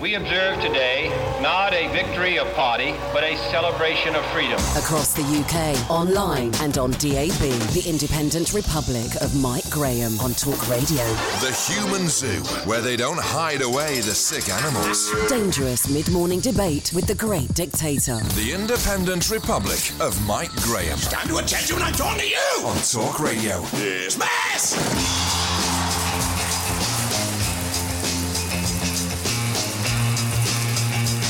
We observe today not a victory of party, but a celebration of freedom. Across the UK, online and on DAB, the Independent Republic of Mike Graham on Talk Radio. The Human Zoo, where they don't hide away the sick animals. Dangerous mid morning debate with the great dictator. The Independent Republic of Mike Graham. Stand to attention when I'm talking to you! On Talk Radio. Dismiss!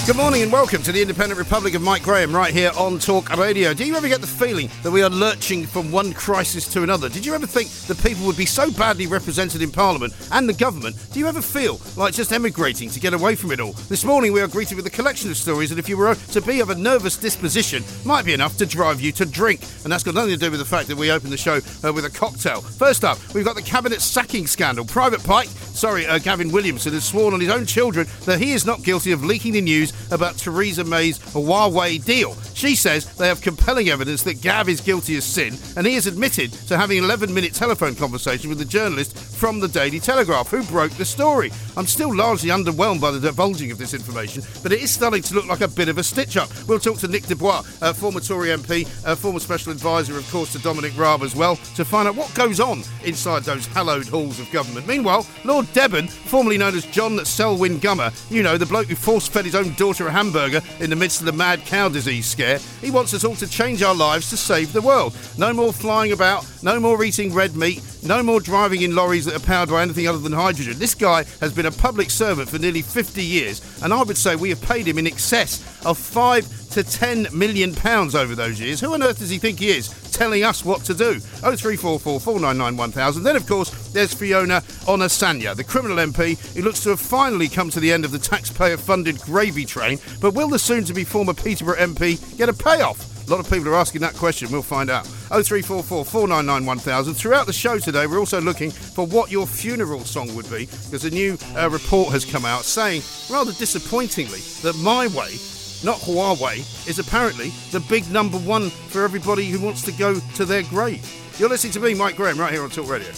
Good morning and welcome to the Independent Republic of Mike Graham right here on Talk Radio. Do you ever get the feeling that we are lurching from one crisis to another? Did you ever think that people would be so badly represented in Parliament and the government? Do you ever feel like just emigrating to get away from it all? This morning we are greeted with a collection of stories that if you were to be of a nervous disposition might be enough to drive you to drink. And that's got nothing to do with the fact that we opened the show uh, with a cocktail. First up, we've got the cabinet sacking scandal. Private Pike, sorry, uh, Gavin Williamson has sworn on his own children that he is not guilty of leaking the news about Theresa May's Huawei deal. She says they have compelling evidence that Gav is guilty of sin, and he has admitted to having an 11 minute telephone conversation with the journalist from the Daily Telegraph who broke the story. I'm still largely underwhelmed by the divulging of this information, but it is starting to look like a bit of a stitch up. We'll talk to Nick de Bois, uh, former Tory MP, uh, former special advisor, of course, to Dominic Raab as well, to find out what goes on inside those hallowed halls of government. Meanwhile, Lord Deben, formerly known as John Selwyn Gummer, you know, the bloke who force fed his own daughter a hamburger in the midst of the mad cow disease scare, he wants us all to change our lives to save the world. No more flying about, no more eating red meat, no more driving in lorries that are powered by anything other than hydrogen. This guy has been a public servant for nearly 50 years, and I would say we have paid him in excess of five to 10 million pounds over those years. Who on earth does he think he is telling us what to do? 0344 499 1000. Then, of course, there's Fiona Onasanya, the criminal MP who looks to have finally come to the end of the taxpayer funded gravy train. But will the soon to be former Peterborough MP get a payoff? A lot of people are asking that question. We'll find out. 0344 499 1000. Throughout the show today, we're also looking for what your funeral song would be because a new uh, report has come out saying, rather disappointingly, that My Way not Huawei, is apparently the big number one for everybody who wants to go to their grave. You're listening to me, Mike Graham, right here on Talk Radio.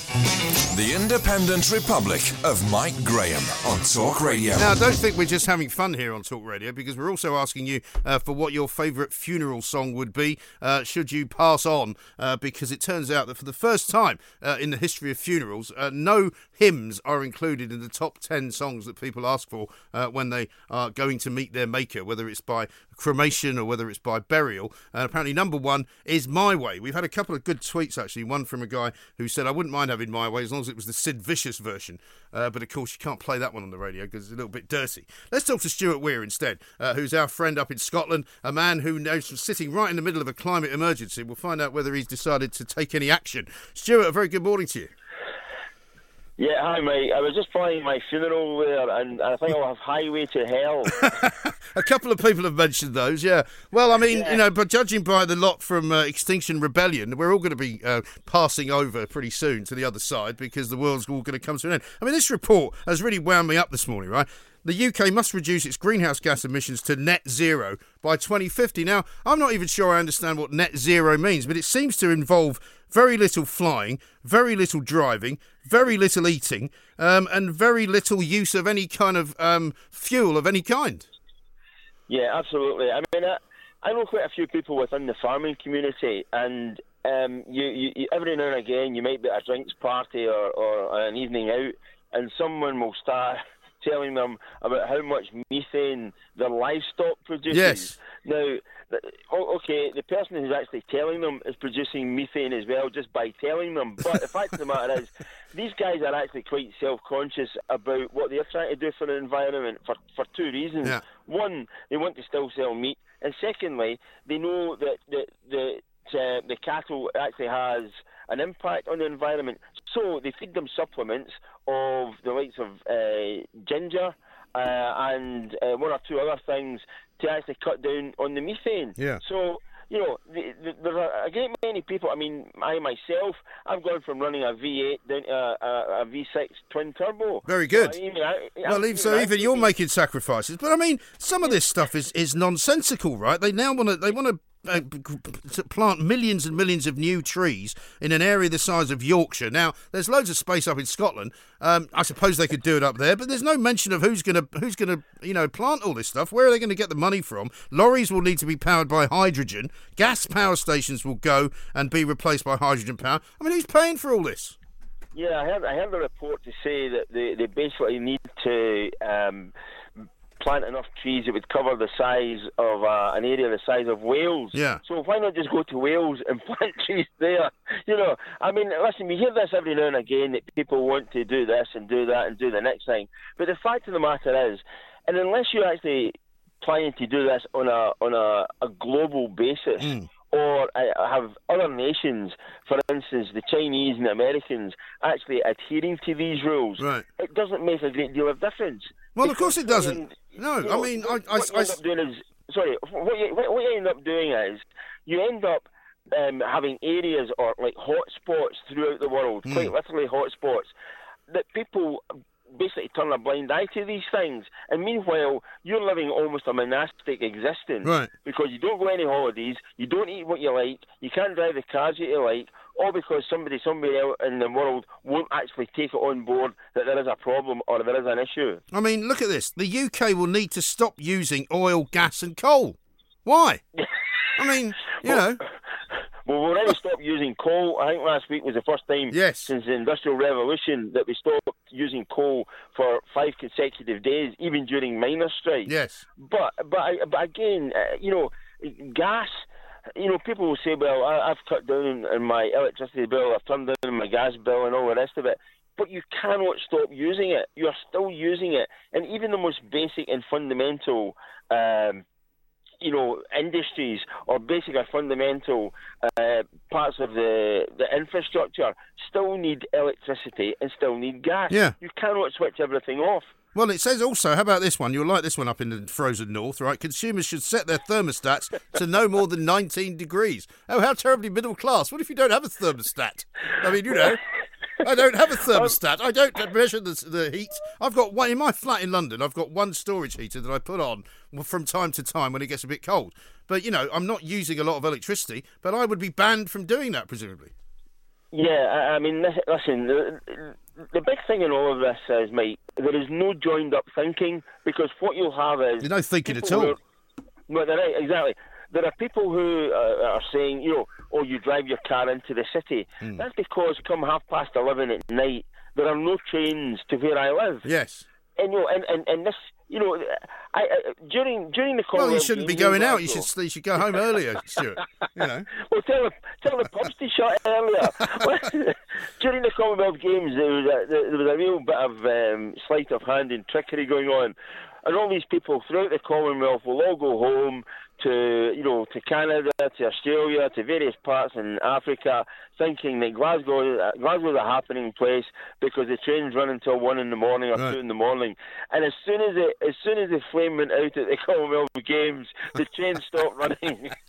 The Independent Republic of Mike Graham on Talk Radio. Now, don't think we're just having fun here on Talk Radio because we're also asking you uh, for what your favourite funeral song would be uh, should you pass on. Uh, because it turns out that for the first time uh, in the history of funerals, uh, no hymns are included in the top 10 songs that people ask for uh, when they are going to meet their maker, whether it's by cremation or whether it's by burial. And apparently, number one is My Way. We've had a couple of good tweets actually. One from a guy who said, I wouldn't mind having My Way as long as it was the Sid Vicious version. Uh, but of course, you can't play that one on the radio because it's a little bit dirty. Let's talk to Stuart Weir instead, uh, who's our friend up in Scotland, a man who knows from sitting right in the middle of a climate emergency. We'll find out whether he's decided to take any action. Stuart, a very good morning to you. Yeah, hi mate. I was just planning my funeral there, and I think I'll have Highway to Hell. a couple of people have mentioned those, yeah. Well, I mean, Yeah. you know, but judging by the lot from uh, Extinction Rebellion, we're all going to be uh, passing over pretty soon to the other side because the world's all going to come to an end. I mean, this report has really wound me up this morning, right? The UK must reduce its greenhouse gas emissions to net zero by 2050. Now, I'm not even sure I understand what net zero means, but it seems to involve very little flying, very little driving, very little eating, um, and very little use of any kind of um, fuel of any kind. Yeah, absolutely. I mean, I, I know quite a few people within the farming community, and um, you, you, every now and again you might be at a drinks party or, or an evening out, and someone will start telling them about how much methane their livestock produces. Yes. Now, okay, the person who's actually telling them is producing methane as well just by telling them. But the fact of the matter is, these guys are actually quite self-conscious about what they're trying to do for the environment for, for two reasons. Yeah. One, they want to still sell meat, and secondly, they know that the the uh, the cattle actually has an impact on the environment. So they feed them supplements of the likes of uh, ginger uh, and uh, one or two other things to actually cut down on the methane. Yeah. So you know, the, the, there are a great many people. I mean, I myself, I've gone from running a V8 down to a, a, a V6 twin turbo. Very good. I mean, I, Well, even, so even you're making sacrifices, but I mean, some of this stuff is, is nonsensical, right? They now want to they want to uh, plant millions and millions of new trees in an area the size of Yorkshire. Now, there's loads of space up in Scotland. Um, I suppose they could do it up there, but there's no mention of who's going to who's going to you know plant all this stuff. Where are they going to get the money from? Lorries will need to be powered by hydrogen. Gas power stations will go and be replaced by hydrogen power. I mean, who's paying for all this? Yeah, I heard, I report to say that they, they basically need to um, plant enough trees that would cover the size of uh, an area the size of Wales. Yeah. So why not just go to Wales and plant trees there? You know, I mean, listen, we hear this every now and again that people want to do this and do that and do the next thing. But the fact of the matter is, and unless you're actually planning to do this on a on a, a global basis. Or uh, have other nations, for instance, the Chinese and the Americans, actually adhering to these rules, Right. it doesn't make a great deal of difference. Well, of course it doesn't. um, No, you I mean, I- what, I- you I- end up doing is sorry. What you, what you end up doing is you end up um, having areas or like hotspots throughout the world, Hmm. quite literally hotspots, that people basically turn a blind eye to these things. And meanwhile, you're living almost a monastic existence Right. because you don't go any holidays, you don't eat what you like, you can't drive the cars that you like, all because somebody somewhere else in the world won't actually take it on board that there is a problem or there is an issue. I mean, look at this. The UK will need to stop using oil, gas, and coal. Why? I mean, you know, Well, we already stopped using coal. I think last week was the first time Yes. since the Industrial Revolution that we stopped using coal for five consecutive days, even during miners' strikes. yes. But but but again, uh, you know, gas. You know, people will say, "Well, I, I've cut down on my electricity bill, I've turned down on my gas bill, and all the rest of it." But you cannot stop using it. You're still using it, and even the most basic and fundamental. Um, you know, industries or basic or fundamental uh, parts of the the infrastructure still need electricity and still need gas. Yeah. You cannot switch everything off. Well, it says also, how about this one? You'll like this one up in the frozen north, right? Consumers should set their thermostats to no more than 19 degrees. Oh, how terribly middle class. What if you don't have a thermostat? I mean, you know. I don't have a thermostat. I don't measure the, the heat. I've got one in my flat in London. I've got one storage heater that I put on from time to time when it gets a bit cold. But you know, I'm not using a lot of electricity. But I would be banned from doing that, presumably. Yeah, I, I mean, listen, the, the big thing in all of this is, mate, there is no joined up thinking because what you'll have is. There's no thinking at all. No, they're right, exactly. There are people who uh, are saying, you know, oh, you drive your car into the city. Hmm. That's because come half past 11 at night, there are no trains to where I live. Yes. And, you know, and, and, and this, you know, I, I, during during the Commonwealth Well, you shouldn't be going out. You should you should go home earlier, Stuart. You know. well, tell the tell the pubs to shut earlier. During the Commonwealth Games, there was a, there was a real bit of um, sleight of hand and trickery going on, and all these people throughout the Commonwealth will all go home to you know to Canada, to Australia, to various parts in Africa, thinking that Glasgow uh, Glasgow's a happening place because the trains run until one in the morning or Right. two in the morning, and as soon as it as soon as the flame went out at the Commonwealth Games, the trains stopped running.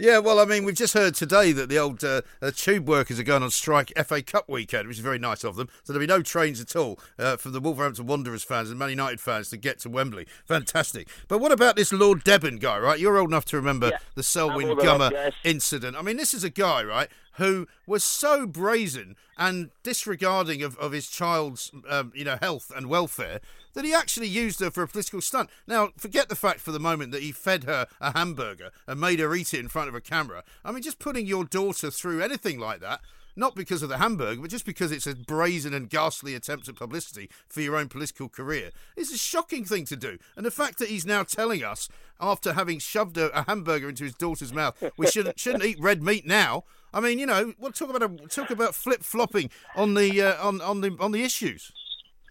Yeah, well, I mean, we've just heard today that the old uh, uh, tube workers are going on strike FA Cup weekend, which is very nice of them. So there'll be no trains at all uh, for the Wolverhampton Wanderers fans and Man United fans to get to Wembley. Fantastic. But what about this Lord Deben guy, right? You're old enough to remember Yeah, the Selwyn Gummer yes. incident. I mean, this is a guy, right, who was so brazen and disregarding of, of his child's, um, you know, health and welfare that he actually used her for a political stunt. Now, forget the fact for the moment that he fed her a hamburger and made her eat it in front of a camera. I mean, just putting your daughter through anything like that. not because of the hamburger, but just because it's a brazen and ghastly attempt at publicity for your own political career. It's a shocking thing to do. And the fact that he's now telling us, after having shoved a, a hamburger into his daughter's mouth, we shouldn't shouldn't eat red meat now. I mean, you know, we'll talk about a, talk about flip flopping on the uh, on on the on the issues.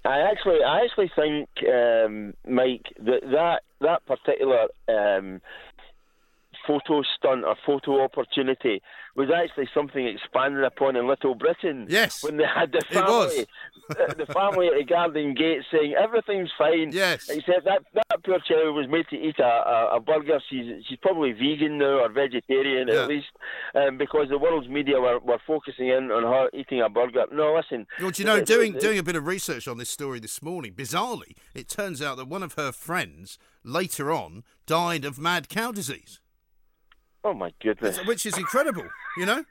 I actually, I actually think, um, Mike, that that that particular um, photo stunt or photo opportunity was actually something expanded upon in Little Britain. Yes. When they had the It family, the family at the Garden Gate saying everything's fine. Yes. Except that that poor child was made to eat a, a, a burger. She's she's probably vegan now or vegetarian Yeah. at least, um, because the world's media were, were focusing in on her eating a burger. No, listen. Well, do you know, the- doing the- doing a bit of research on this story this morning, bizarrely, it turns out that one of her friends later on died of mad cow disease, Oh my goodness. which is incredible. You know.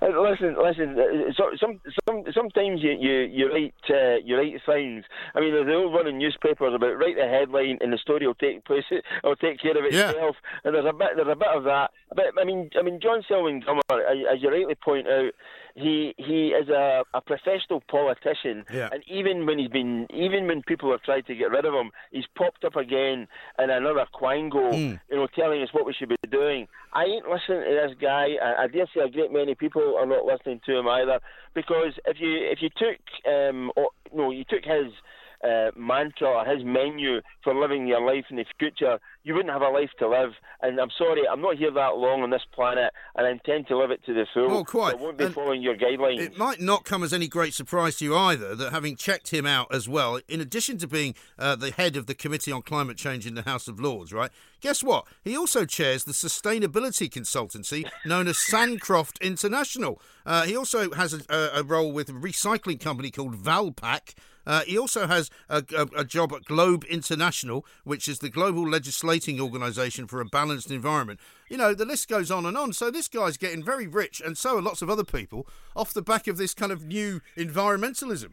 Uh, listen, listen. uh, So, some, some, sometimes you, you, you write, uh, you write things. I mean, there's the old one in newspapers about write the headline and the story will take place, will take care of Yeah. itself. And there's a bit, there's a bit of that. But I mean, I mean, John Selwyn Gummer, as you rightly point out, he he is a, a professional politician. Yeah. And even when he's been, even when people have tried to get rid of him, he's popped up again in another quango, Hmm. you know, telling us what we should be doing. I ain't listening to this guy. I, I dare say a great many people are not listening to him either, because if you if you took um or, no you took his uh, mantra or his menu for living your life in the future, you wouldn't have a life to live. And I'm sorry, I'm not here that long on this planet, and I intend to live it to the full. Well, quite. So I won't be And following your guidelines. It might not come as any great surprise to you either that having checked him out as well, in addition to being uh, the head of the Committee on Climate Change in the House of Lords, right? Guess what? He also chairs the sustainability consultancy known as Sancroft International. Uh, he also has a, a, a role with a recycling company called Valpak. Uh, he also has a, a, a job at Globe International, which is the global legislating organisation for a balanced environment. You know, the list goes on and on. So this guy's getting very rich, and so are lots of other people, off the back of this kind of new environmentalism.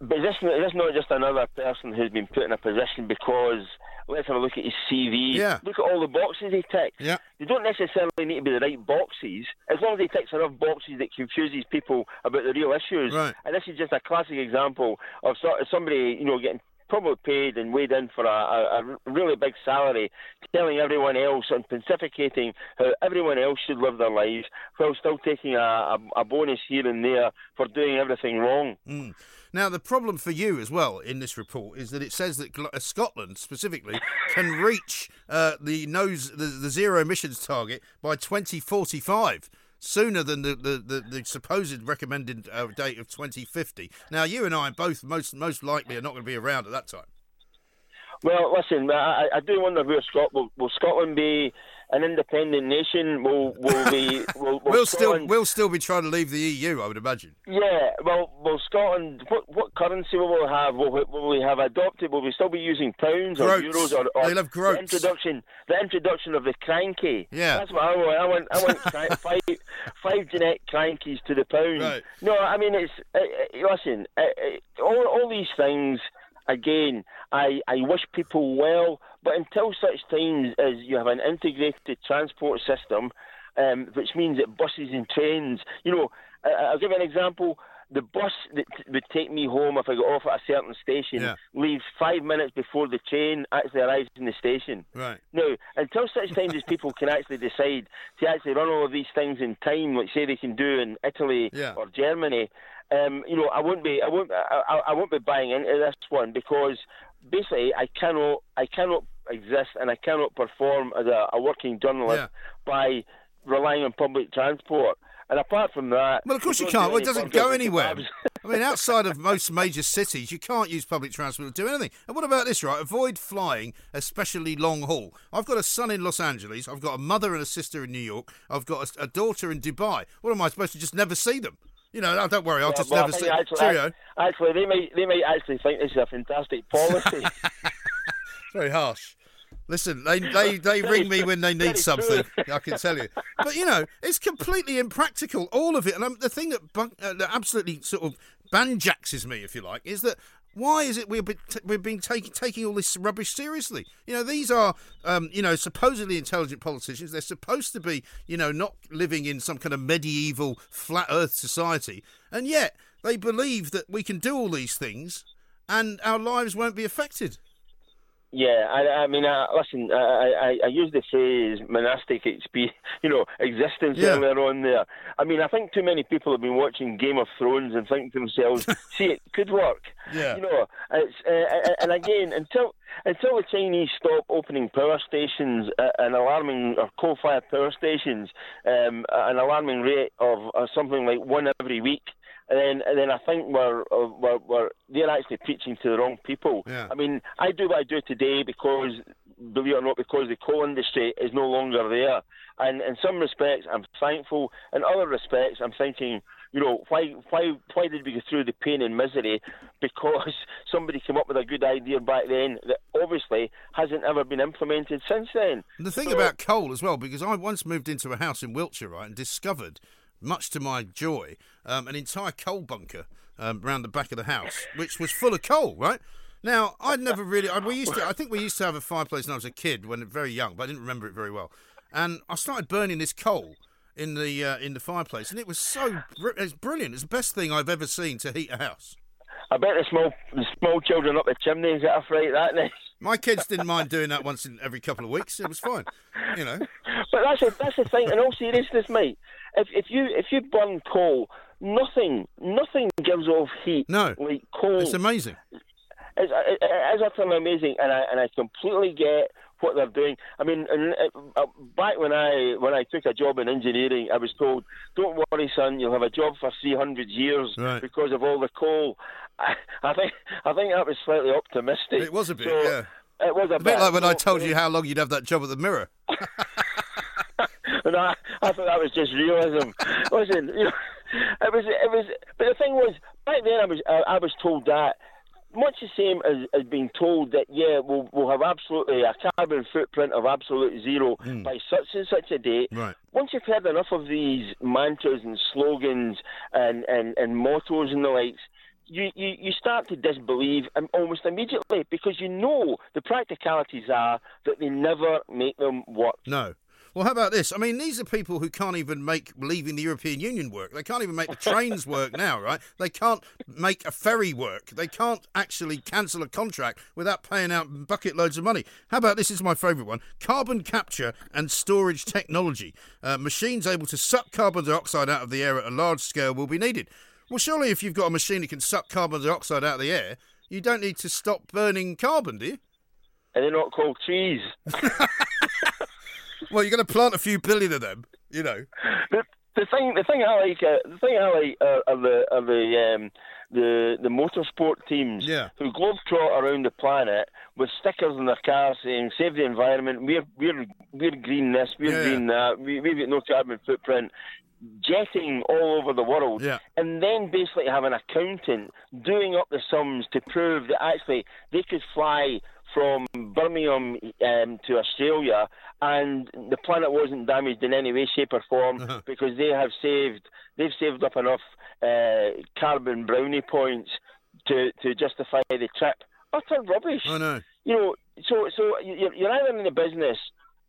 But this, this is not just another person who's been put in a position because let's have a look at his CV. Yeah. Look at all the boxes he ticks. Yeah. They don't necessarily need to be the right boxes, as long as he ticks enough boxes that confuses people about the real issues. Right. And this is just a classic example of of somebody, you know, getting probably paid and weighed in for a, a, a really big salary, telling everyone else and pontificating how everyone else should live their lives while still taking a, a, a bonus here and there for doing everything wrong. Mm. Now, the problem for you as well in this report is that it says that uh, Scotland specifically can reach uh, the nose the, the zero emissions target by 2045. Sooner than the, the, the, the supposed recommended uh, date of 2050. Now, you and I both most most likely are not going to be around at that time. Well, listen, I, I do wonder where Scotland will, will Scotland be an independent nation? Will will we? Will, will We'll still we'll still be trying to leave the EU, I would imagine. Yeah. Well, will Scotland? What what currency will we have? Will we, will we have adopted? Will we still be using pounds Groats. or euros or, or They'll have groats. the introduction? The introduction of the cranky. Yeah. That's what I want. I want. I want crank, five five genetic crankies to the pound. Right. No, I mean it's. Uh, uh, listen, uh, uh, all all these things. Again, I, I wish people well, but until such times as you have an integrated transport system, um, which means that buses and trains, you know, I, I'll give you an example. The bus that would take me home if I got off at a certain station Yeah. leaves five minutes before the train actually arrives in the station. Right. Now, until such times as people can actually decide to actually run all of these things in time, like say they can do in Italy Yeah. or Germany, um, you know, I won't be, I won't, I, I, won't be buying into this one because basically I cannot, I cannot exist and I cannot perform as a, a working journalist Yeah. by relying on public transport. And apart from that, Well, of course you can't. Well, it doesn't go anywhere. I mean, outside of most major cities, you can't use public transport to do anything. And what about this, right? Avoid flying, especially long haul. I've got a son in Los Angeles. I've got a mother and a sister in New York. I've got a, a daughter in Dubai. What am I supposed to just never see them? You know, no, don't worry. I'll Yeah, just well, never see. Actually, Cheerio. actually, they may they may actually think this is a fantastic policy. Very harsh. Listen, they they, they ring me when they need something. I can tell you, but you know, it's completely impractical. All of it, and um, the thing that, bun- uh, that absolutely sort of banjaxes me, if you like, is that Why is it we're we're being taking taking all this rubbish seriously? You know, these are um, you know supposedly intelligent politicians. They're supposed to be you know not living in some kind of medieval flat Earth society, and yet they believe that we can do all these things and our lives won't be affected. Yeah, I, I mean, uh, listen, I, I, I use the phrase monastic experience, you know, existence Yeah. earlier on there. I mean, I think too many people have been watching Game of Thrones and think to themselves, see, it could work. Yeah. You know, it's, uh, and again, until until the Chinese stop opening power stations, uh, an alarming, or coal-fired power stations, um, an alarming rate of uh, something like one every week, and then, and then I think we're, uh, we're, we're they're actually preaching to the wrong people. Yeah. I mean, I do what I do today because, believe it or not, because the coal industry is no longer there. And in some respects, I'm thankful. In other respects, I'm thinking, you know, why, why, why did we go through the pain and misery? Because somebody came up with a good idea back then that obviously hasn't ever been implemented since then. And the thing So- about coal as well, because I once moved into a house in Wiltshire, right, and discovered, much to my joy, um, an entire coal bunker um, around the back of the house, which was full of coal, right? Now, I'd never really. I, we used to. I think we used to have a fireplace when I was a kid, when very young, but I didn't remember it very well. And I started burning this coal in the uh, in the fireplace, and it was so br- it's brilliant. It's the best thing I've ever seen to heat a house. I bet the small, the small children up the chimney get a fright that. My kids didn't mind doing that once in every couple of weeks. It was fine, you know. But that's a, that's the thing. In all seriousness, mate, if if you if you burn coal, nothing nothing gives off heat. No. like coal. It's amazing. It's, it- it's utterly amazing, and I and I completely get what they're doing. I mean, and, uh, back when I when I took a job in engineering, I was told, "Don't worry, son, you'll have a job for 300 years Right. because of all the coal." I, I think I think that was slightly optimistic. It was a bit, So, yeah. It was a, A bit like when I told you how long you'd have that job at the Mirror. And I, I thought that was just realism. Listen, you know, it was, it was. But the thing was, back then I was, I, I was told that much the same as, as being told that yeah, we'll, we'll have absolutely a carbon footprint of absolute zero by such and such a date. Right. Once you've heard enough of these mantras and slogans and, and, and mottos and the likes, you, you, you start to disbelieve um, almost immediately because you know the practicalities are that they never make them work. No. Well, how about this? I mean, these are people who can't even make leaving the European Union work. They can't even make the trains work now, right? They can't make a ferry work. They can't actually cancel a contract without paying out bucket loads of money. How about this? is my favourite one carbon capture and storage technology. Uh, machines able to suck carbon dioxide out of the air at a large scale will be needed. Well, surely if you've got a machine that can suck carbon dioxide out of the air, you don't need to stop burning carbon, do you? And they're not called trees. Well, you're going to plant a few billion of them, you know. the, the thing, the thing I like, uh, the thing I like uh, are the are the um, the the motorsport teams Yeah. who globetrot around the planet with stickers on their cars saying "Save the environment." We're we're we're green this, we're Yeah. green that. We, we've got no carbon footprint. Jetting all over the world, Yeah. and then basically have an accountant doing up the sums to prove that actually they could fly from Birmingham um, to Australia, and the planet wasn't damaged in any way, shape, or form Uh-huh. because they have saved they've saved up enough uh, carbon brownie points to to justify the trip. Utter rubbish. I know. You know, so so you're, you're either in the business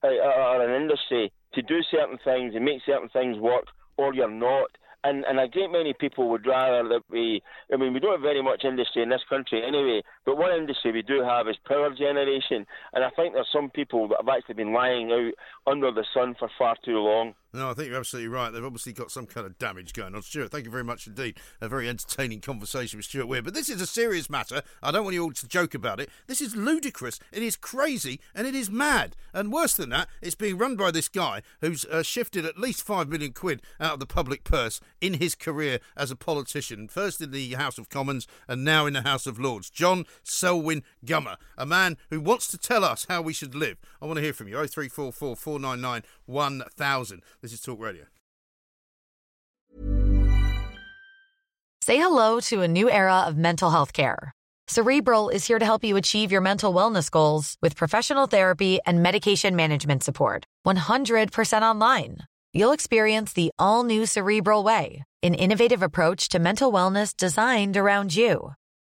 uh, or an industry to do certain things and make certain things work, or you're not. And and a great many people would rather that we. I mean, we don't have very much industry in this country anyway. But one industry we do have is power generation, and I think there's some people that have actually been lying out under the sun for far too long. No, I think you're absolutely right. They've obviously got some kind of damage going on. Stuart, thank you very much indeed. A very entertaining conversation with Stuart Weir. But this is a serious matter. I don't want you all to joke about it. This is ludicrous. It is crazy and it is mad. And worse than that, it's being run by this guy who's uh, shifted at least five million quid out of the public purse in his career as a politician. First in the House of Commons and now in the House of Lords. John Selwyn Gummer, a man who wants to tell us how we should live. I want to hear from you. 0344 499 1000. This is Talk Radio. Say hello to a new era of mental health care. Cerebral is here to help you achieve your mental wellness goals with professional therapy and medication management support. 100% online. You'll experience the all new Cerebral Way, an innovative approach to mental wellness designed around you.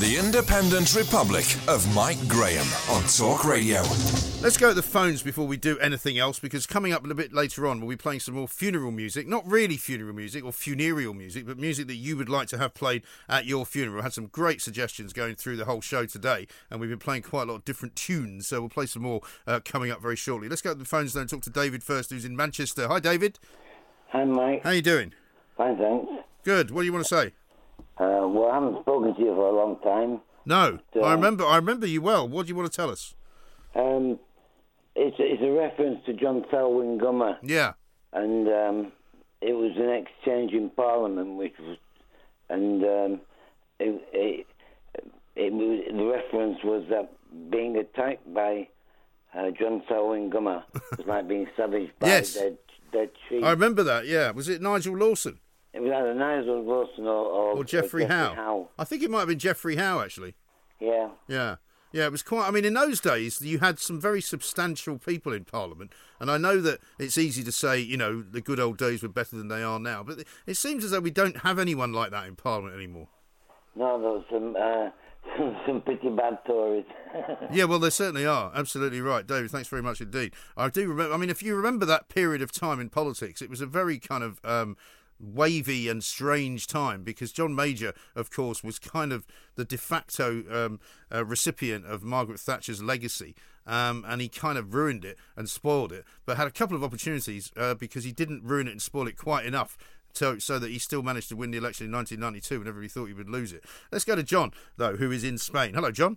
The Independent Republic of Mike Graham on Talk Radio. Let's go to the phones before we do anything else because coming up a little bit later on, we'll be playing some more funeral music. Not really funeral music or funereal music, but music that you would like to have played at your funeral. I had some great suggestions going through the whole show today, and we've been playing quite a lot of different tunes. So we'll play some more uh, coming up very shortly. Let's go to the phones though and talk to David first, who's in Manchester. Hi, David. Hi, Mike. How you doing? Fine, thanks. Good. What do you want to say? Uh, well, I haven't spoken to you for a long time. No, I remember. I remember you well. What do you want to tell us? Um, it's, it's a reference to John Selwyn Gummer, Yeah. and um, it was an exchange in Parliament, which was, and um, it, it, it was, the reference was that being attacked by uh, John Selwyn Gummer was like being savaged by Yes. dead, dead tree. I remember that. Yeah. Was it Nigel Lawson It was either Nigel Wilson or, or, or Geoffrey, Howe? Howe. I think it might have been Geoffrey Howe actually. Yeah. Yeah. Yeah, it was quite. I mean, in those days, you had some very substantial people in Parliament, and I know that it's easy to say, you know, the good old days were better than they are now, but it seems as though we don't have anyone like that in Parliament anymore. No, there was some uh, some, some pretty bad Tories. Yeah, well, there certainly are. Absolutely right, David. Thanks very much indeed. I do remember. I mean, if you remember that period of time in politics, it was a very kind of um, wavy and strange time because John Major, of course, was kind of the de facto um, uh, recipient of Margaret Thatcher's legacy. Um, and he kind of ruined it and spoiled it, but had a couple of opportunities uh, because he didn't ruin it and spoil it quite enough so, so that he still managed to win the election in 1992 whenever he thought he would lose it. Let's go to John, though, who is in Spain. Hello, John.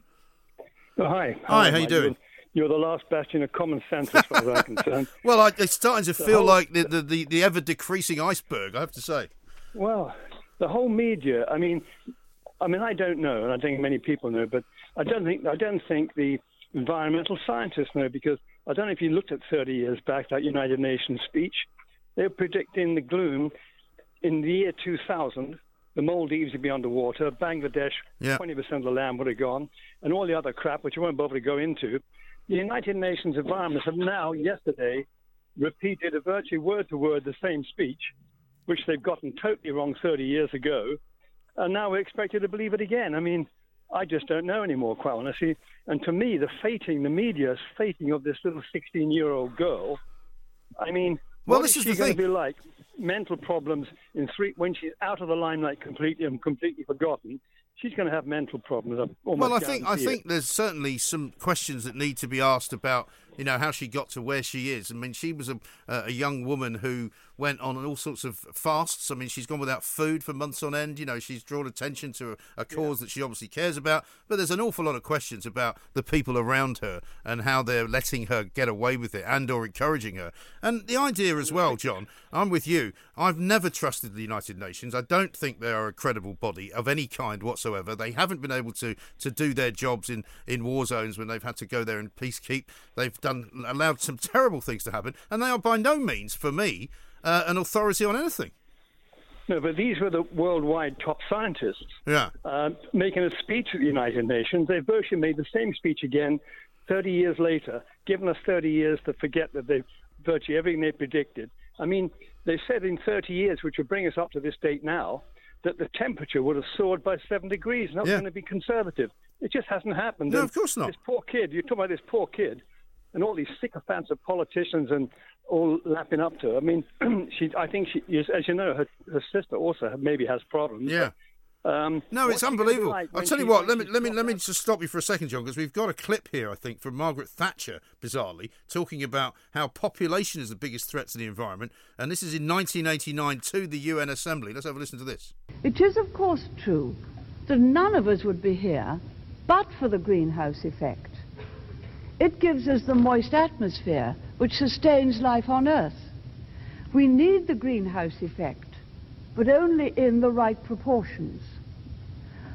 Oh, hi. Hi, how you Mike. doing? You're, the last bastion of common sense, as far as I'm concerned. Well, I, it's starting to The feel whole- like the, the, the, the ever decreasing iceberg, I have to say. Well, the whole media. I mean, I mean, I don't know, and I think many people know, but I don't think I don't think the environmental scientists know because I don't know if you looked at 30 years back that United Nations speech. They were predicting the gloom in the year 2000. The Maldives would be underwater. Bangladesh, Yeah. 20% of the land would have gone, and all the other crap, which I won't bother to go into. The United Nations environments have now, yesterday, repeated a virtually word to word the same speech, which they've gotten totally wrong 30 years ago, and now we're expected to believe it again. I mean, I just don't know anymore, quite honestly. And to me, the fating, the media's fating of this little 16 year old girl, I mean, Well, what this is is she going thing. to be like? Mental problems in three when she's out of the limelight completely and completely forgotten. She's going to have mental problems. Well, I think I it. think there's certainly some questions that need to be asked about, you know, how she got to where she is. I mean, she was a a young woman who went on all sorts of fasts. I mean, she's gone without food for months on end. You know, she's drawn attention to a, a cause that she obviously cares about. But there's an awful lot of questions about the people around her and how they're letting her get away with it and or encouraging her. And the idea as well, John, I'm with you. I've never trusted the United Nations. I don't think they are a credible body of any kind whatsoever. They haven't been able to, to do their jobs in, in war zones when they've had to go there and peacekeep. They've done allowed some terrible things to happen, and they are by no means, for me, uh, an authority on anything. No, but these were the worldwide top scientists. Yeah. uh, making a speech at the United Nations. They virtually made the same speech again 30 years later, given us 30 years to forget that they virtually everything they predicted. I mean, they said in 30 years, which would bring us up to this date now, that the temperature would have soared by seven degrees, and that Yeah. going to be conservative. It just hasn't happened. No, And of course not. This poor kid, you talk about this poor kid. And all these sycophants of politicians and all lapping up to her. I mean, she, I think she, as you know, her, her sister also maybe has problems. Yeah. Um, No, it's she gonna be unbelievable. like I'll tell you what. Let me let me let me just stop you for a second, John, because we've got a clip here. I think from Margaret Thatcher, bizarrely, talking about how population is the biggest threat to the environment, and this is in 1989 to the UN Assembly. Let's have a listen to this. It is, of course, true that none of us would be here but for the greenhouse effect. It gives us the moist atmosphere which sustains life on Earth. We need the greenhouse effect, but only in the right proportions.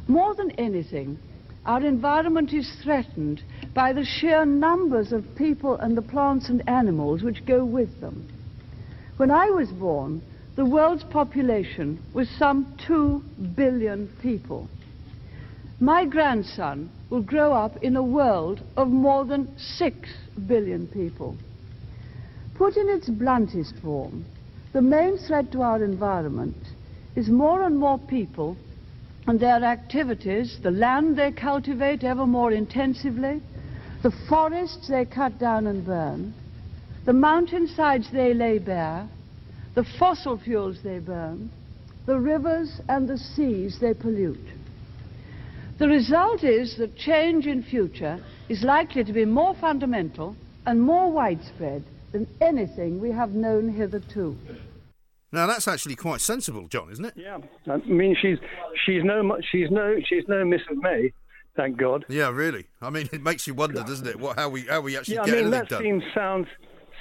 More than anything, our environment is threatened by the sheer numbers of people and the plants and animals which go with them. When I was born, the world's population was some two billion people. My grandson will grow up in a world of more than six billion people. Put in its bluntest form, the main threat to our environment is more and more people and their activities, the land they cultivate ever more intensively, the forests they cut down and burn, the mountainsides they lay bare, the fossil fuels they burn, the rivers and the seas they pollute. The result is that change in future is likely to be more fundamental and more widespread than anything we have known hitherto. Now that's actually quite sensible, John, isn't it? Yeah, I mean she's she's no mu- she's no she's no Mrs May, thank God. Yeah, really. I mean, it makes you wonder, doesn't it? What how we how we actually Yeah, I get mean anything that done? seems sounds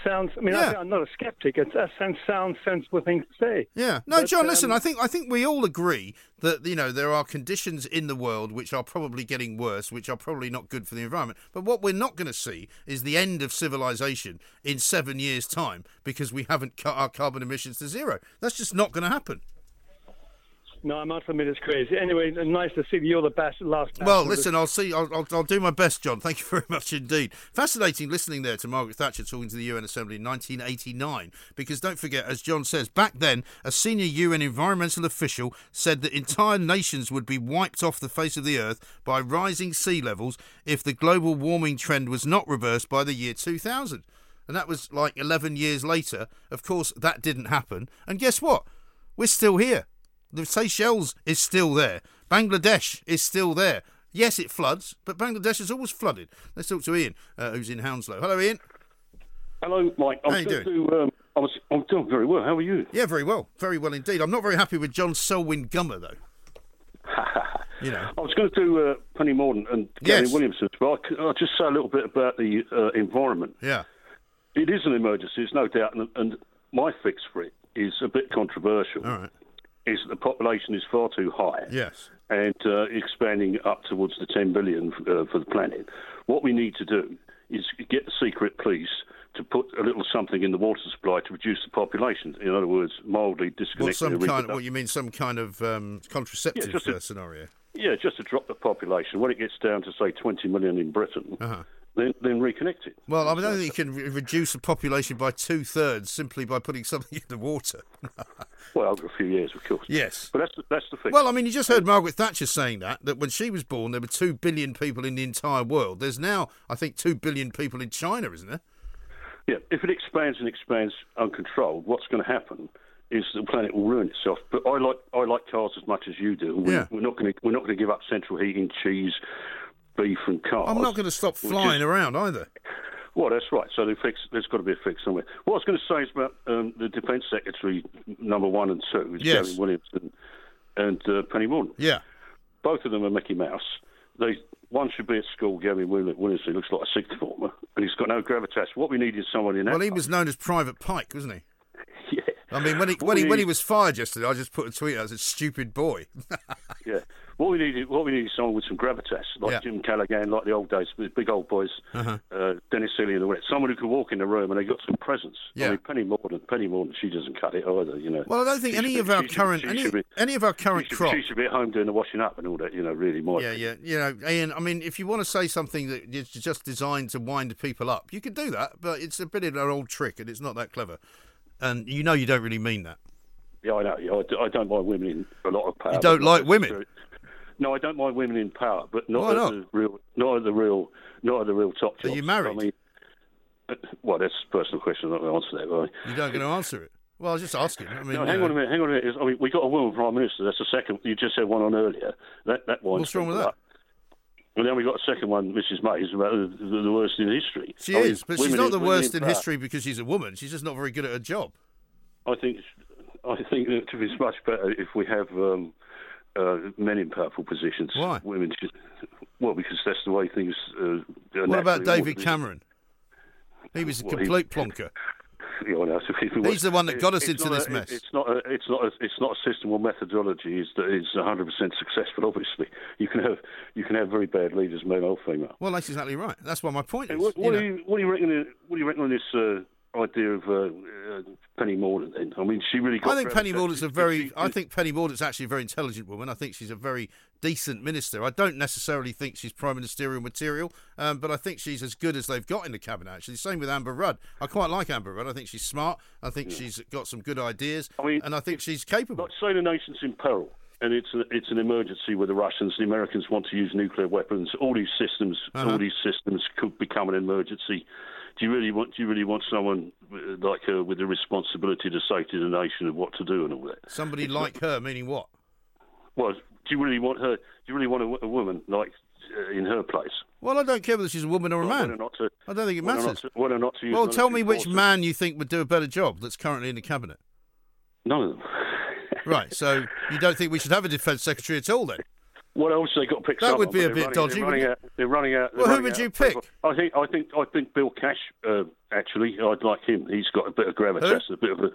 sounds. I mean, Yeah. I, am not a skeptic. It's, that sounds sounds sensible thing to say. Yeah. No, But, John. um, listen, I think I think we all agree that you know there are conditions in the world which are probably getting worse, which are probably not good for the environment. But what we're not going to see is the end of civilization in seven years' time because we haven't cut our carbon emissions to zero. That's just not going to happen. No, I must admit it's crazy. Anyway, nice to see you're the best last. Well, listen, I'll see. I'll, I'll, I'll do my best, John. Thank you very much indeed. Fascinating listening there to Margaret Thatcher talking to the UN Assembly in 1989. Because don't forget, as John says, back then a senior UN environmental official said that entire nations would be wiped off the face of the earth by rising sea levels if the global warming trend was not reversed by the year 2000. And that was like 11 years later. Of course, that didn't happen. And guess what? We're still here. The Seychelles is still there. Bangladesh is still there. Yes, it floods, but Bangladesh is always flooded. Let's talk to Ian, uh, who's in Hounslow. Hello, Ian. Hello, Mike. I'm How you doing? To, um, I was, I'm doing very well. How are you? Yeah, very well. Very well indeed. I'm not very happy with John Selwyn Gummer, though. you know. I was going to do uh, Penny Mordaunt and Yes. Gary Williamson, but I'll just say a little bit about the uh, environment. Yeah. It is an emergency, there's no doubt, and, and my fix for it is a bit controversial. All right. Is that the population is far too high. Yes. and uh, expanding up towards the 10 billion uh, for the planet. What we need to do is get the secret police to put a little something in the water supply to reduce the population. In other words, mildly disconnect What some kind? reproduction. What you mean? Some kind of um, contraceptive Yeah, a- uh, scenario? Yeah, just to drop the population. When it gets down to say 20 million in Britain, Uh-huh. Then then reconnect it. Well, I don't think you can re- reduce the population by two thirds simply by putting something in the water. Well, over a few years, of course. Yes. But that's the, that's the fix. Well, I mean, you just heard Margaret Thatcher saying that, that when she was born, there were 2 billion people in the entire world. There's now, I think, 2 billion people in China, isn't there? Yeah, if it expands and expands uncontrolled, what's going to happen is the planet will ruin itself. But I like I like cars as much as you do. We, Yeah. We're not going to we're not going to give up central heating, cheese, beef, and cars. I'm not going to stop flying just- around either. Well, that's right. So fix, there's got to be a fix somewhere. What I was going to say is about um, the Defence Secretary number one and two, is Yes. Gary Williamson and uh, Penny Mordaunt. Yeah. Both of them are Mickey Mouse. They one should be at school. Gary Will- Williamson looks like a sixth former, and he's got no gravitas. What we need is someone in that. Well, he was known as Private Pike, wasn't he? Yeah. I mean, when he when he when he was fired yesterday, I just put a tweet out as a stupid boy. Yeah. What we need, is, what we need is someone with some gravitas, like Yeah. Jim Callaghan, like the old days, the big old boys, Uh-huh. uh, Dennis Seeley and the rest. Someone who can walk in the room and they got some presence. Yeah. I mean, Penny Mordaunt, Penny Mordaunt, she doesn't cut it either. You know. Well, I don't think She any should of be- our should- current any, be- any of our current she should, crop. she should be at home doing the washing up and all that. You know, really, my Yeah, yeah, you know, Ian. I mean, if you want to say something that is just designed to wind people up, you can do that, but it's a bit of an old trick, and it's not that clever. And you know, you don't really mean that. Yeah, I know. Yeah, I, do- I don't mind women in a lot of power. You don't like women? No, I don't mind women in power, but not Why at not? the real, not at the real, not at the real top Are jobs. you married? I mean, well, that's a personal question. I'm not going to answer that. Right? You don't going to answer it. Well, I was just asking. I mean, no, hang know. on a minute. Hang on a minute. I mean, we got a woman prime minister. That's the second. You just said one on earlier. That that one. What's wrong with that? And then we got a second one, Mrs. May, is about the, the, worst in history. She I mean, is, but she's not the worst in power. history because she's a woman. She's just not very good at her job. I think I think that it's much better if we have um, uh, men in powerful positions. Why? Women should. Well, because that's the way things. Uh, are What about David. Cameron? He was a Well, he- complete plonker. You know, so He's the one that got us into this a- mess. It's not. A, it's not. A, it's not a system or methodology. Is that is 100 percent successful. Obviously, you can have you can have very bad leaders, male or female. Well, that's exactly right. That's why my point is. What, what, you do you, what do you reckon? What do you reckon on this uh, idea of uh, uh, Penny Mordaunt? Then I mean, she really. Got I think Penny. Mordaunt's a very. I think Penny Mordaunt's actually a very intelligent woman. I think she's a very decent minister. I don't necessarily think she's prime ministerial material, um, but I think she's as good as they've got in the cabinet. Actually, same with Amber Rudd. I quite like Amber Rudd. I think she's smart. I think she's got some good ideas, I mean, and I think she's capable. Like say the nation's in peril, and it's a, it's an emergency where the Russians, the Americans want to use nuclear weapons. All these systems, Uh-huh. all these systems could become an emergency. Do you really want? Do you really want someone uh, like her with the responsibility to say to the nation of what to do and all that? Somebody like her, meaning what? Well, do you really want her? Do you really want a, a woman like uh, in her place? Well, I don't care whether she's a woman or a Well, man. Or not to, I don't think it whether or not matters. to- or not to use Well, tell me which man you think would do a better job that's currently in the cabinet. None of them. Right. So you don't think we should have a defence secretary at all then? What else they got to pick? That someone, would be a bit running- dodgy, They're running, out, they're running out. Well, they're who running would you people. pick? I think. I think. I think Bill Cash. Uh, actually, I'd like him. He's got a bit of gravitas, a bit of a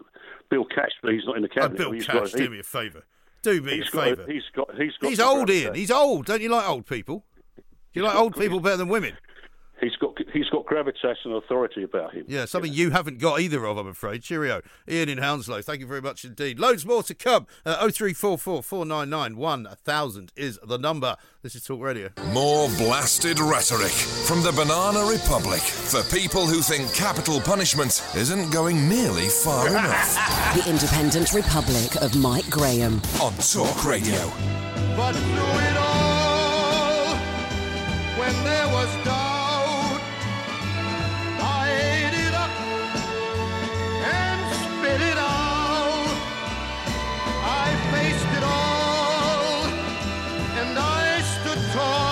Bill Cash, but he's not in the Oh, cabinet. Bill He's Cash, got, do me a favour. Do me a favour. He's got. He's got. He's old, Ian. He's old. Don't you like old people? Do you like old people better than women? He's got. He's got gravitas and authority about him. Yeah, something you haven't got either of, I'm afraid. Cheerio. Ian in Hounslow, thank you very much indeed. Loads more to come. Uh, 0344 499 1000 is the number. This is Talk Radio. More blasted rhetoric from the Banana Republic for people who think capital punishment isn't going nearly far enough. The Independent Republic of Mike Graham. On Talk Radio. But through it all, when there was doubt,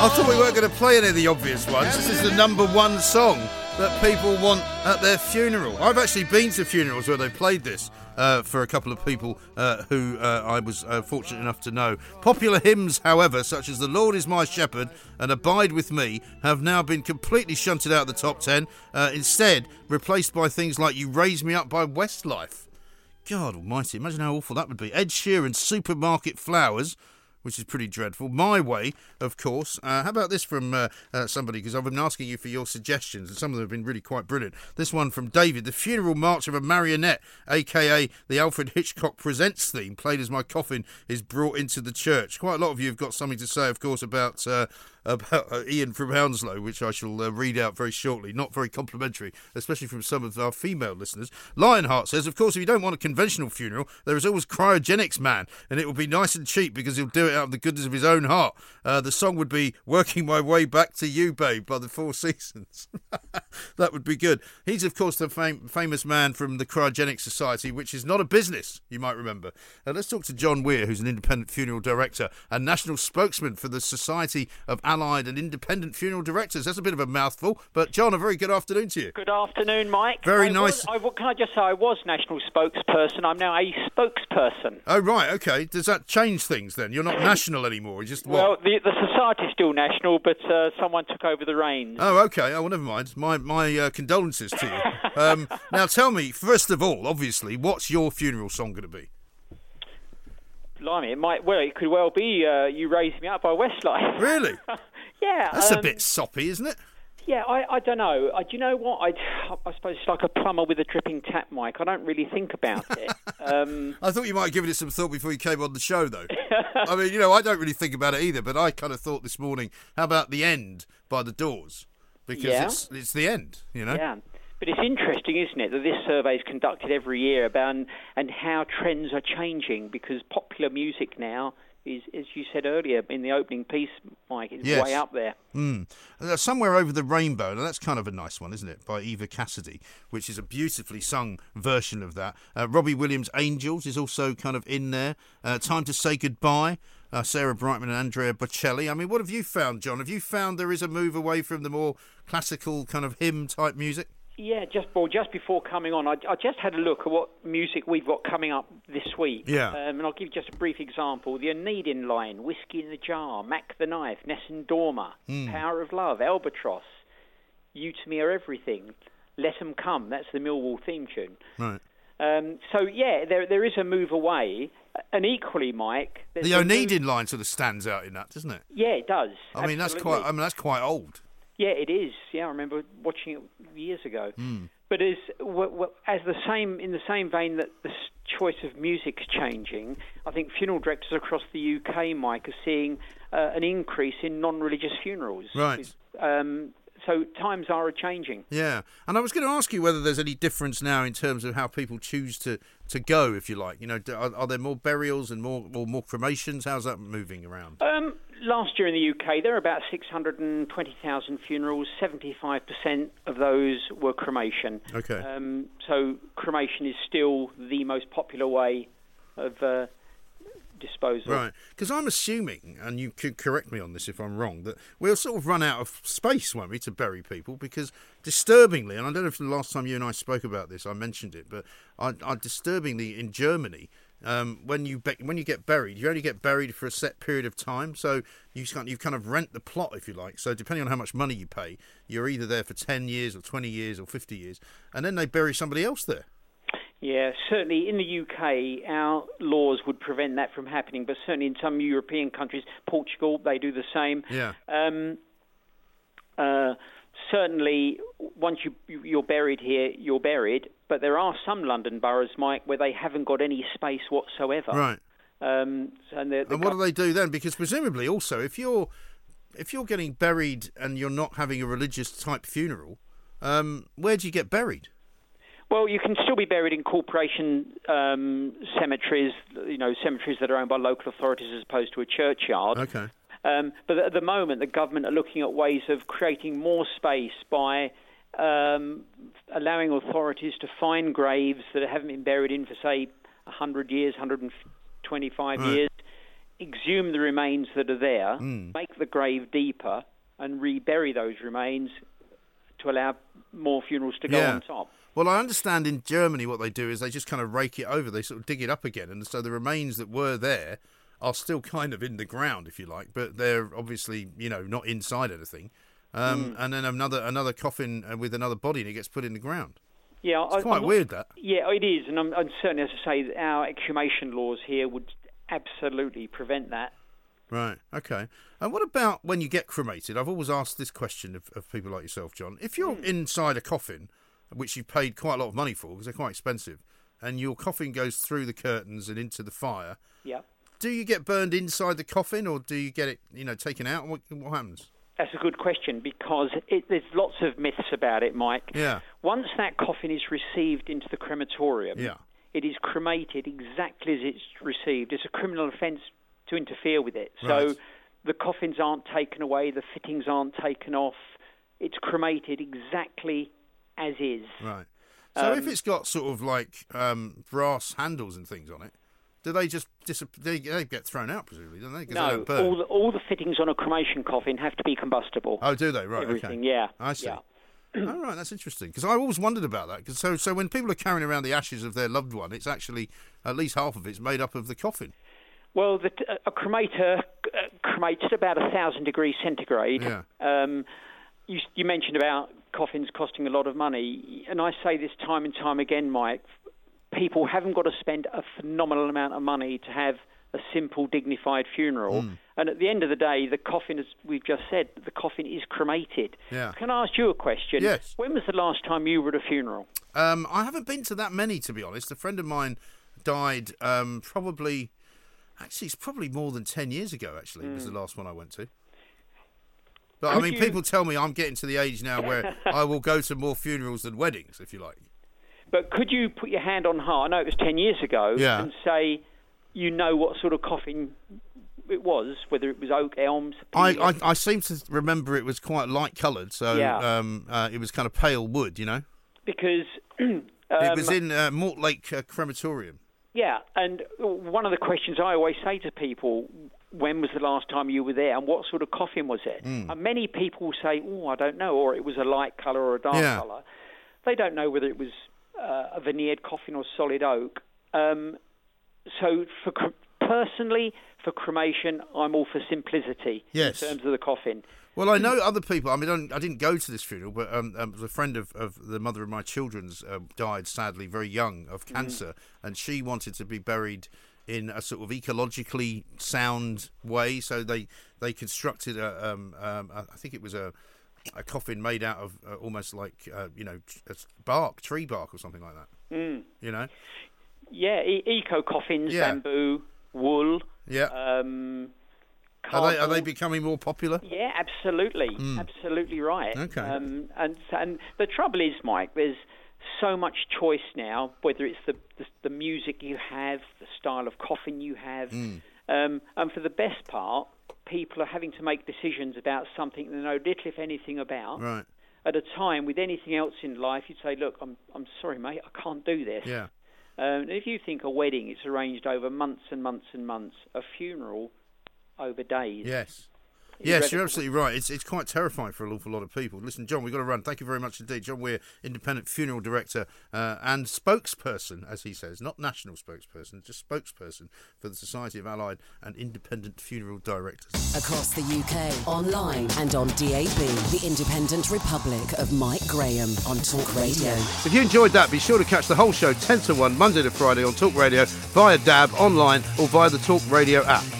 I thought we weren't going to play any of the obvious ones. This is the number one song that people want at their funeral. I've actually been to funerals where they played this uh, for a couple of people uh, who uh, I was uh, fortunate enough to know. Popular hymns, however, such as The Lord is My Shepherd and Abide with Me, have now been completely shunted out of the top 10, uh, instead, replaced by things like You Raise Me Up by Westlife. God almighty, imagine how awful that would be. Ed Sheeran's Supermarket Flowers, which is pretty dreadful. My Way, of course. Uh, how about this from uh, uh, somebody? Because I've been asking you for your suggestions, and some of them have been really quite brilliant. This one from David The Funeral March of a Marionette, aka the Alfred Hitchcock Presents theme, played as my coffin is brought into the church. Quite a lot of you have got something to say, of course, about. About uh, Ian from Hounslow, which I shall uh, read out very shortly. Not very complimentary, especially from some of our female listeners. Lionheart says, Of course, if you don't want a conventional funeral, there is always Cryogenics Man, and it will be nice and cheap because he'll do it out of the goodness of his own heart. Uh, the song would be Working My Way Back to You, Babe, by the Four Seasons. that would be good. He's, of course, the fam- famous man from the Cryogenics Society, which is not a business, you might remember. Uh, let's talk to John Weir, who's an independent funeral director and national spokesman for the Society of Allied and Independent Funeral Directors. That's a bit of a mouthful, but John, a very good afternoon to you. Good afternoon, Mike. Very I nice. Was, I, can I just say I was national spokesperson. I'm now a spokesperson. Oh, right, okay. Does that change things then? You're not national anymore. Just what? Well, the the society's still national, but uh, someone took over the reins. Oh, okay. Oh, well, never mind. My my uh, condolences to you. um, now, tell me, first of all, obviously, what's your funeral song going to be? Blimey, it might. Well, it could well be uh, "You raised Me Up" by Westlife. Really? yeah. That's a um, bit soppy, isn't it? Yeah, I, I don't know. I, do you know what? I, I suppose it's like a plumber with a dripping tap mic. I don't really think about it. Um, I thought you might have given it some thought before you came on the show, though. I mean, you know, I don't really think about it either, but I kind of thought this morning, how about the end by the Doors? Because Yeah. it's it's the end, you know. Yeah. But it's interesting, isn't it, that this survey is conducted every year about and, and how trends are changing because popular music now is, as you said earlier in the opening piece, Mike, is Yes. way up there. Mm. Somewhere Over the Rainbow. Now, that's kind of a nice one, isn't it? By Eva Cassidy, which is a beautifully sung version of that. Uh, Robbie Williams' Angels is also kind of in there. Uh, Time to Say Goodbye. Uh, Sarah Brightman and Andrea Bocelli. I mean, what have you found, John? Have you found there is a move away from the more classical kind of hymn type music? Yeah, just well, just before coming on, I, I just had a look at what music we've got coming up this week. Yeah. Um, and I'll give you just a brief example. The Onedin line, Whiskey in the Jar, Mack the Knife, Nessun Dorma, Hmm. Power of Love, Albatross, You to Me Are Everything, Let 'Em Come, that's the Millwall theme tune. Right. Um, so, yeah, there there is a move away. And equally, Mike... The move- Onedin line sort of stands out in that, doesn't it? Yeah, it does. I mean, that's quite. I mean, that's quite old. Yeah, it is. Yeah, I remember watching it years ago. Mm. But as as the same in the same vein that the choice of music's changing, I think funeral directors across the UK, Mike, are seeing uh, an increase in non-religious funerals. Right. Um, so times are a changing. Yeah, and I was going to ask you whether there's any difference now in terms of how people choose to, to go, if you like. You know, are, are there more burials and more or more cremations? How's that moving around? Um, last year in the UK, there were about 620,000 funerals. 75% of those were cremation. Okay. Um, so cremation is still the most popular way of uh, disposal. Right, because I'm assuming, and you could correct me on this if I'm wrong, that we'll sort of run out of space, won't we, to bury people? Because disturbingly, and I don't know if the last time you and I spoke about this, I mentioned it, but I, I disturbingly in Germany, um, when you be- when you get buried, you only get buried for a set period of time. So you kind you kind of rent the plot, if you like. So depending on how much money you pay, you're either there for ten years or twenty years or fifty years, and then they bury somebody else there. Yeah, certainly in the UK, our laws would prevent that from happening, but certainly in some European countries, Portugal, they do the same. Yeah. Um, certainly, once you you're buried here, you're buried. But there are some London boroughs, Mike, where they haven't got any space whatsoever. Right. Um, and the, the And what do they do then? Because presumably, also, if you're if you're getting buried and you're not having a religious type funeral, um, where do you get buried? Well, you can still be buried in corporation um, cemeteries, you know, cemeteries that are owned by local authorities as opposed to a churchyard. Okay. Um, but at the moment, the government are looking at ways of creating more space by um, allowing authorities to find graves that haven't been buried in for, say, 100 years, 125 Right. years, exhume the remains that are there, Mm. make the grave deeper, and rebury those remains to allow more funerals to go Yeah. on top. Well, I understand in Germany what they do is they just kind of rake it over. They sort of dig it up again, and so the remains that were there are still kind of in the ground, if you like, but they're obviously you know not inside anything. Um, Mm. And then another another coffin uh, with another body, and it gets put in the ground. Yeah, It's I- quite I'm not- weird that. Yeah, it is, and I'm, I'm certainly, as I say, our exhumation laws here would absolutely prevent that. Right. Okay. And what about when you get cremated? I've always asked this question of, of people like yourself, John. If you're Hmm. inside a coffin, which you've paid quite a lot of money for because they're quite expensive, and your coffin goes through the curtains and into the fire, Yeah, do you get burned inside the coffin, or do you get it, you know, taken out? What, what happens? that's a good question because it, there's lots of myths about it, Mike. Yeah. Once that coffin is received into the crematorium, Yeah. it is cremated exactly as it's received. It's a criminal offence to interfere with it. So Right. the coffins aren't taken away, the fittings aren't taken off. It's cremated exactly as is. Right. So if Um, it's got sort of like um, brass handles and things on it, do they just disappear? They, they get thrown out, presumably, don't they No, don't all the, all the fittings on a cremation coffin have to be combustible. Oh, do they? Right. Everything, okay. yeah. I see. Yeah. All right, that's interesting because I always wondered about that. 'Cause so, so when people are carrying around the ashes of their loved one, it's actually at least half of it's made up of the coffin. Well, the, a cremator uh, cremates at about a thousand degrees centigrade. Yeah. Um, you, you mentioned about coffins costing a lot of money, and I say this time and time again, Mike. People haven't got to spend a phenomenal amount of money to have a simple, dignified funeral. Mm. And at the end of the day, the coffin, as we've just said, the coffin is cremated. Yeah. Can I ask you a question? Yes. When was the last time you were at a funeral? Um, I haven't been to that many, to be honest. A friend of mine died um, probably, actually, it's probably more than 10 years ago, actually, was the last one I went to. But I mean, you- people tell me I'm getting to the age now where I will go to more funerals than weddings, if you like. But could you put your hand on heart? I know it was ten years ago, Yeah. and say you know what sort of coffin it was, whether it was oak, elms. I, I, I seem to remember it was quite light coloured, so Yeah. um, uh, it was kind of pale wood, you know. because it was um, in uh, Mortlake uh, Crematorium. Yeah, and one of the questions I always say to people, when was the last time you were there and what sort of coffin was it? Mm. And many people say, oh, I don't know, or it was a light colour or a dark Yeah. colour. They don't know whether it was uh, a veneered coffin or solid oak. Um, so for personally, for cremation, I'm all for simplicity Yes. in terms of the coffin. Well, I know other people. I mean, I didn't go to this funeral, but um, um, a friend of, of the mother of my children's uh, died sadly very young of Mm. cancer, and she wanted to be buried in a sort of ecologically sound way. So they they constructed a, um, um, I think it was a a coffin made out of uh, almost like uh, you know bark, tree bark, or something like that. Mm. You know. Yeah, e- eco coffins, Yeah. bamboo, wool. Yeah. Um, Are they are they becoming more popular? Yeah, absolutely, Mm. absolutely right. Okay. Um, and and the trouble is, Mike, there's so much choice now. Whether it's the the, the music you have, the style of coffin you have, Mm. um, and for the best part, people are having to make decisions about something they know little, if anything, about. Right. At a time with anything else in life, you'd say, "Look, I'm I'm sorry, mate, I can't do this." Yeah. Um, and if you think a wedding, it's arranged over months and months and months. A funeral, over days. Yes. You Yes, you're absolutely right. It's it's quite terrifying for an awful lot of people. Listen, John, we've got to run. Thank you very much indeed. John Weir, independent funeral director uh, and spokesperson, as he says, not national spokesperson, just spokesperson for the Society of Allied and Independent Funeral Directors. Across the UK, online and on DAB, the Independent Republic of Mike Graham on Talk Radio. If you enjoyed that, be sure to catch the whole show 10 to 1, Monday to Friday on Talk Radio, via DAB, online, or via the Talk Radio app.